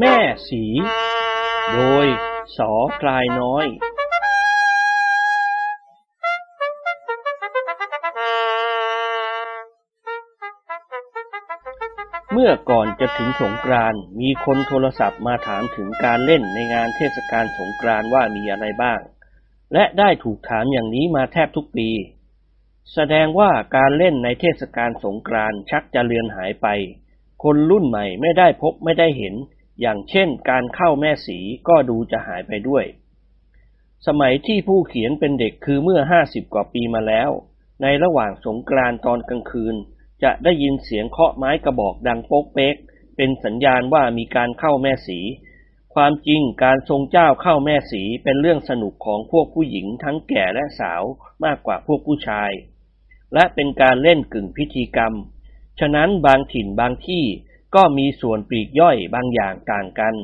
แม่สี โดย สอพลายน้อย เมื่อก่อนจะถึงสงกรานมีคนโทรศัพท์มาถามถึงการเล่นในงานเทศกาลสงกรานว่ามีอะไรบ้าง และได้ถูกถามอย่างนี้มาแทบทุกปี แสดงว่าการเล่นในเทศกาลสงกรานชักจะเลือนหายไปคนรุ่นใหม่ไม่ได้พบไม่ได้เห็น อย่างเช่นการเข้าแม่สีก็ดูจะหายไปด้วย สมัยที่ผู้เขียนเป็นเด็กคือเมื่อห้าสิบกว่าปีมาแล้ว ในระหว่างสงกรานต์ตอนกลางคืน จะได้ยินเสียงเคาะไม้กระบอกดังโป๊กเป๊ก เป็นสัญญาณว่ามีการเข้าแม่สี ความจริงการทรงเจ้าเข้าแม่สีเป็นเรื่องสนุกของพวกผู้หญิงทั้งแก่และสาวมากกว่าพวกผู้ชาย และเป็นการเล่นกึ่งพิธีกรรม ฉะนั้นบางถิ่นบางที่ ก็มีส่วนปลีกย่อยบางอย่างต่างกัน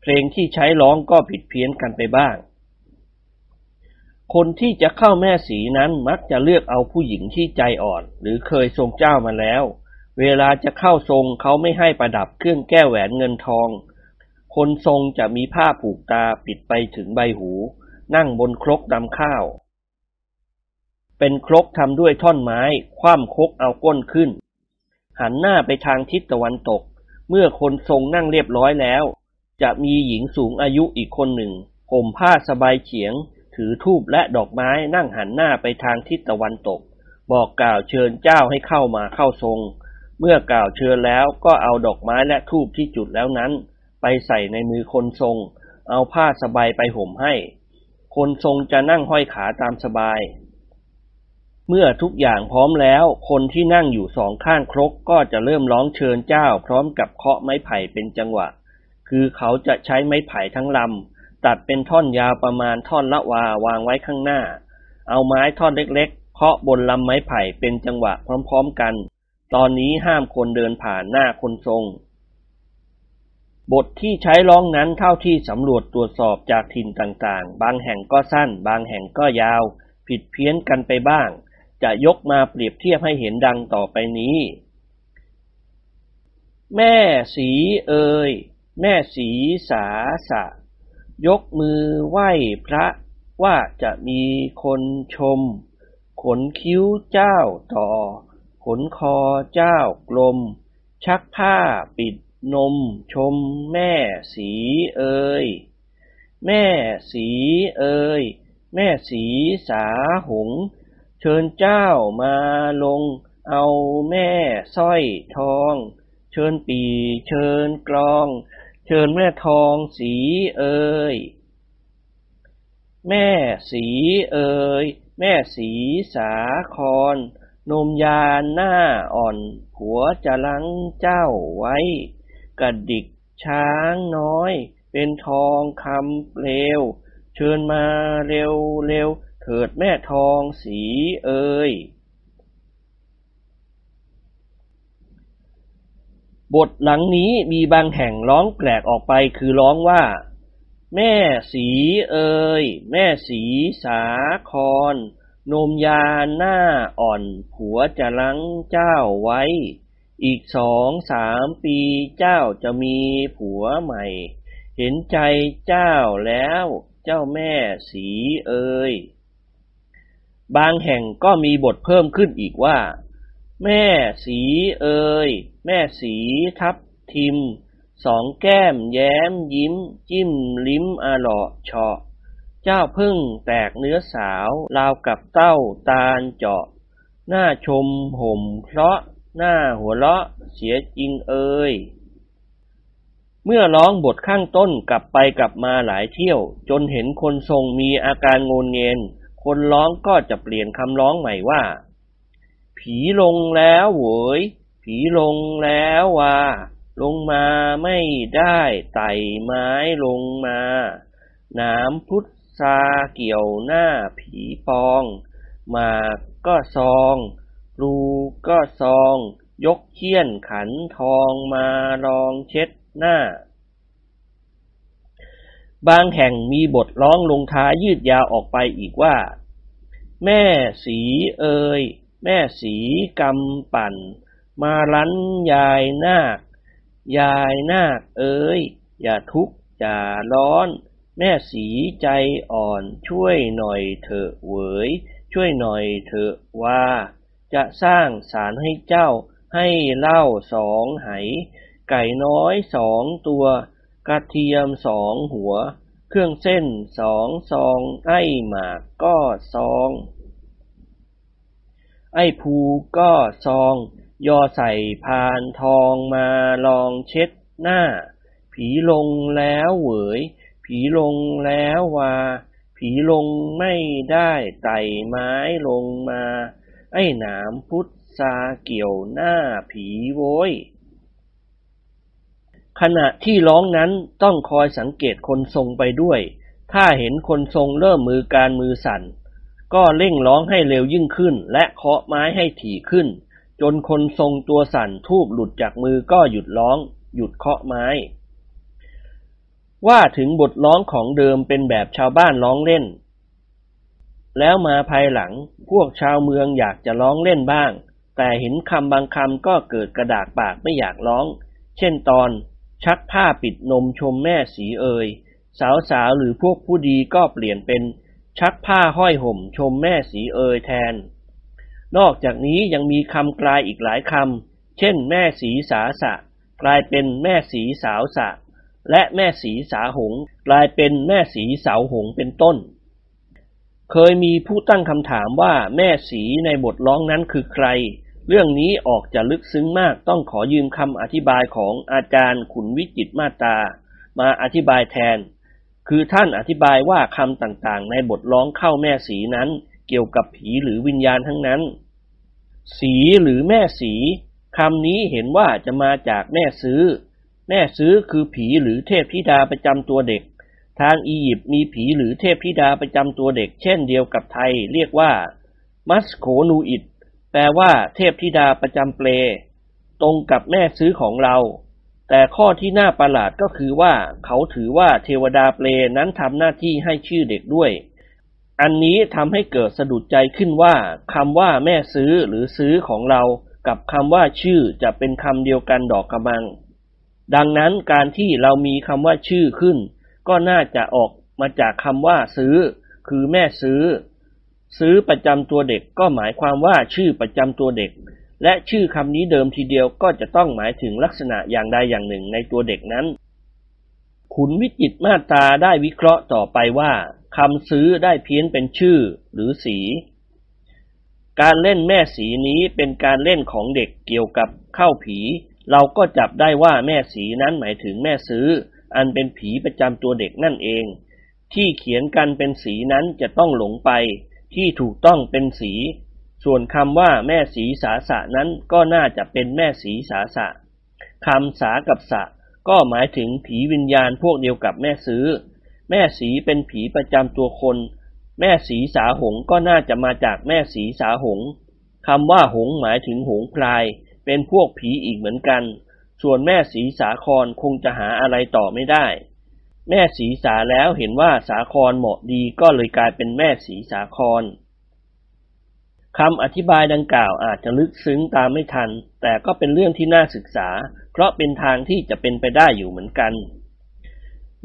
เพลงที่ใช้ร้องก็ผิดเพี้ยนกันไปบ้าง คนที่จะเข้าแม่สีนั้นมักจะเลือกเอาผู้หญิงที่ใจอ่อน หรือเคยทรงเจ้ามาแล้ว เวลาจะเข้าทรงเขาไม่ให้ประดับเครื่องแก้วแหวนเงินทอง คนทรงจะมีผ้าผูกตาปิดไปถึงใบหู นั่งบนครกดำข้าวเป็นครกทำด้วยท่อนไม้ คว่ำครกเอาก้นขึ้น หันหน้าไปทางทิศตะวันตก เมื่อคนทรงนั่งเรียบร้อยแล้ว จะมีหญิงสูงอายุอีกคนหนึ่งห่มผ้าสบายเฉียง ถือทูบและดอกไม้นั่งหันหน้าไปทางทิศตะวันตก บอกกล่าวเชิญเจ้าให้เข้ามาเข้าทรง เมื่อกล่าวเชิญแล้วก็เอาดอกไม้และทูบที่จุดแล้วนั้น ไปใส่ในมือคนทรง เอาผ้าสบายไปห่มให้ คนทรงจะนั่งห้อยขาตามสบาย เมื่อทุกอย่างพร้อมแล้ว คนที่นั่งอยู่สองข้างครกก็จะเริ่มร้องเชิญเจ้า พร้อมกับเคาะไม้ไผ่เป็นจังหวะ คือเขาจะใช้ไม้ไผ่ทั้งลำตัดเป็นท่อนยาวประมาณท่อนละวาวางไว้ข้างหน้า เอาไม้ท่อนเล็กๆเคาะบนลำไม้ไผ่เป็นจังหวะพร้อมๆกัน ตอนนี้ห้ามคนเดินผ่านหน้าคนทรง บทที่ใช้ร้องนั้นเท่าที่สำรวจตรวจสอบจากถิ่นต่างๆ บางแห่งก็สั้น บางแห่งก็ยาว ผิดเพี้ยนกันไปบ้าง จะยกมาเปรียบเทียบให้เห็นดังต่อไปนี้ แม่สีเอ่ยแม่สีสาสะ ยกมือไหว้พระว่าจะมีคนชม ขนคิ้วเจ้าต่อ ขนคอเจ้ากลม ชักผ้าปิดนมชมแม่สีเอ่ยแม่สีเอ่ยแม่สีสาหง เชิญเจ้ามาลงเอาแม่สร้อยทอง เชิญปีเชิญกลอง เชิญแม่ทองสีเอ่ยแม่สีเอ่ยแม่สีสาคอนนมยานหน้าอ่อน ผัวจะลังเจ้าไว้ กระดิกช้างน้อย เป็นทองคำเปลว เชิญมาเร็วเร็ว เถิดแม่ทองสีเอ่ยบทหลังนี้มีบางแห่งร้องแปลกออกไปคือร้องว่า แม่สีเอ่ยแม่สีสาคอนนมยาหน้าอ่อนผัวจะลังเจ้าไว้ อีกสองสามปีเจ้าจะมีผัวใหม่ เห็นใจเจ้าแล้ว เจ้าแม่สีเอ่ย บางแห่งก็มีบทเพิ่มขึ้นอีกว่า แม่สีเอ่ยแม่สีทับทิม สองแก้มแย้มยิ้ม จิ้มลิ้มอร่อเฉาะ เจ้าพึ่งแตกเนื้อสาวราวกับเต้าตาลเจาะ หน้าชมห่มเพราะหน้าหัวเราะเสียจริงเอ่ยเมื่อร้องบทข้างต้นกลับไปกลับมาหลายเที่ยว จนเห็นคนทรงมีอาการงนเงิน คนร้องก็จะเปลี่ยนคำร้องใหม่ว่า ผีลงแล้วโวยผีลงแล้วว่า ลงมาไม่ได้ไต่ไม้ลงมา น้ำพุทธาเกี่ยวหน้าผีปอง มาก็ซองรูก็ซอง ยกเขี้ยนขันทองมาลองเช็ดหน้า บางแห่งมีบทร้องลงท้ายยืดยาวออกไปอีกว่า แม่สีเอ่ยแม่สีกำปั่น มาลั้นยายนาค ยายนาคเอ๋ยอย่าทุกข์อย่าร้อน แม่สีใจอ่อนช่วยหน่อยเถอะเหวย ช่วยหน่อยเถอะว่า จะสร้างสารให้เจ้าให้เหล้าสองไห ไก่น้อยสองตัว กระเทียมสองหัว เครื่องเส้นสองซอง ไอ้หมากก็ซอง ไอ้ภูก็ซอง ยอใส่พานทองมาลองเช็ดหน้า ผีลงแล้วเหวยผีลงแล้ววา ผีลงไม่ได้ไต่ไม้ลงมา ไอ้หนามพุทธาเกี่ยวหน้าผีโวย ขณะที่ร้องนั้นต้องคอยสังเกตคนทรงไปด้วย ถ้าเห็นคนทรงเริ่มมือการมือสั่น ก็เร่งร้องให้เร็วยิ่งขึ้น และเคาะไม้ให้ถี่ขึ้น จนคนทรงตัวสั่นทูบหลุดจากมือก็หยุดร้อง หยุดเคาะไม้ ว่าถึงบทร้องของเดิมเป็นแบบชาวบ้านร้องเล่น แล้วมาภายหลังพวกชาวเมืองอยากจะร้องเล่นบ้าง แต่เห็นคำบางคำก็เกิดกระดากปากไม่อยากร้อง เช่นตอน ชักผ้าปิดนมชมแม่สีเอยสาวๆหรือพวกผู้ดีก็เปลี่ยนเป็น ชักผ้าห้อยห่มชมแม่สีเอยแทน นอกจากนี้ยังมีคำกลายอีกหลายคำ เช่น แม่สีสาสะ กลายเป็นแม่สีสาวสะ และแม่สีสาหง กลายเป็นแม่สีสาวหงเป็นต้น เคยมีผู้ตั้งคำถามว่าแม่สีในบทร้องนั้นคือใคร เรื่องนี้ออกจะลึกซึ้งมากต้องขอยืมคำอธิบายของอาจารย์ขุนวิจิตมาตา มาอธิบายแทน คือท่านอธิบายว่าคำต่างๆ ในบทร้องเข้าแม่สีนั้น เกี่ยวกับผีหรือวิญญาณทั้งนั้น สีหรือแม่สีคำนี้เห็นว่าจะมาจากแม่ซื้อ แม่ซื้อคือผีหรือเทพธิดาประจำตัวเด็ก ทางอียิปต์มีผีหรือเทพธิดาประจำตัวเด็ก เช่นเดียวกับไทย เรียกว่า มัสโคนูอิด แปลว่าเทพธิดาประจำเปล ตรงกับแม่ซื้อของเรา แต่ข้อที่น่าประหลาดก็คือว่า เขาถือว่าเทวดาเปลนั้นทำหน้าที่ให้ชื่อเด็กด้วย อันนี้ทำให้เกิดสะดุดใจขึ้นว่าคำว่าแม่ซื้อหรือซื้อของเรา กับคำว่าชื่อจะเป็นคำเดียวกันดอกกระมัง ดังนั้นการที่เรามีคำว่าชื่อขึ้น ก็น่าจะออกมาจากคำว่าซื้อ คือแม่ซื้อ ซื้อประจำตัวเด็กก็หมายความว่าชื่อประจำตัวเด็ก และชื่อคำนี้เดิมทีเดียวก็จะต้องหมายถึงลักษณะอย่างใดอย่างหนึ่งในตัวเด็กนั้น ขุนวิจิตมาตาได้วิเคราะห์ต่อไปว่าคำซื้อได้เพี้ยนเป็นชื่อหรือสี การเล่นแม่สีนี้เป็นการเล่นของเด็กเกี่ยวกับเข้าผี เราก็จับได้ว่าแม่สีนั้นหมายถึงแม่ซื้อ อันเป็นผีประจำตัวเด็กนั่นเอง ที่เขียนกันเป็นสีนั้นจะต้องหลงไป ที่ถูกต้องเป็นสี ส่วนคำว่าแม่สีสาสะนั้นก็น่าจะเป็นแม่สีสาสะคำสากับสะก็หมายถึงผีวิญญาณพวกเดียวกับแม่ซื้อ แม่สีเป็นผีประจำตัวคน แม่สีสาหงก็น่าจะมาจากแม่สีสาหงคำว่าหงหมายถึงหงพลาย เป็นพวกผีอีกเหมือนกัน ส่วนแม่สีสาครคงจะหาอะไรต่อไม่ได้ แม่สีสาแล้วเห็นว่าสาครเหมาะดีก็เลยกลายเป็นแม่สีสาครคำอธิบายดังกล่าวอาจจะลึกซึ้งตามไม่ทัน แต่ก็เป็นเรื่องที่น่าศึกษา เพราะเป็นทางที่จะเป็นไปได้อยู่เหมือนกัน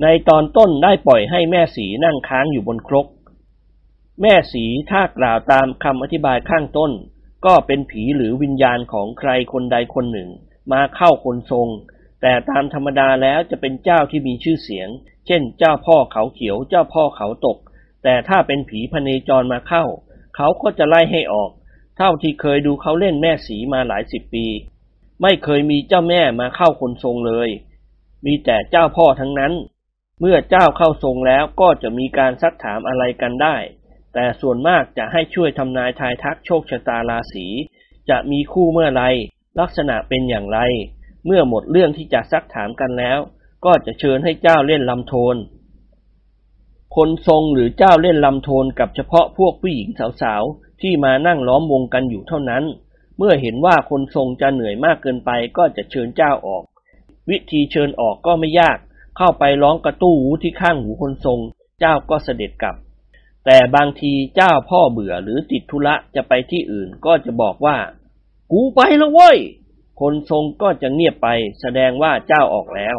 ในตอนต้นได้ปล่อยให้แม่สีนั่งค้างอยู่บนครก แม่สีถ้ากล่าวตามคำอธิบายข้างต้น ก็เป็นผีหรือวิญญาณของใครคนใดคนหนึ่ง มาเข้าคนทรง แต่ตามธรรมดาแล้วจะเป็นเจ้าที่มีชื่อเสียง เช่น เจ้าพ่อเขาเขียว เจ้าพ่อเขาตก แต่ถ้าเป็นผีพเนจรมาเข้า เขาก็จะไล่ให้ออก เท่าที่เคยดูเขาเล่นแม่สีมาหลายสิบปี ไม่เคยมีเจ้าแม่มาเข้าคนทรงเลย มีแต่เจ้าพ่อทั้งนั้น เมื่อเจ้าเข้าทรงแล้วก็จะมีการซักถามอะไรกันได้ แต่ส่วนมากจะให้ช่วยทำนายทายทักโชคชะตาราศี จะมีคู่เมื่อไร ลักษณะเป็นอย่างไร เมื่อหมดเรื่องที่จะซักถามกันแล้ว ก็จะเชิญให้เจ้าเล่นลำโทน คนทรงหรือเจ้าเล่นลำโทนกับเฉพาะพวกผู้หญิงสาวๆ ที่มานั่งล้อมวงกันอยู่เท่านั้น เมื่อเห็นว่าคนทรงจะเหนื่อยมากเกินไปก็จะเชิญเจ้าออก วิธีเชิญออกก็ไม่ยาก เข้าไปร้องกระตู้หูที่ข้างหูคนทรง เจ้าก็เสด็จกลับ แต่บางทีเจ้าพ่อเบื่อหรือติดธุระจะไปที่อื่นก็จะบอกว่า กูไปแล้วเว้ย คนทรงก็จะเงียบไปแสดงว่าเจ้าออกแล้ว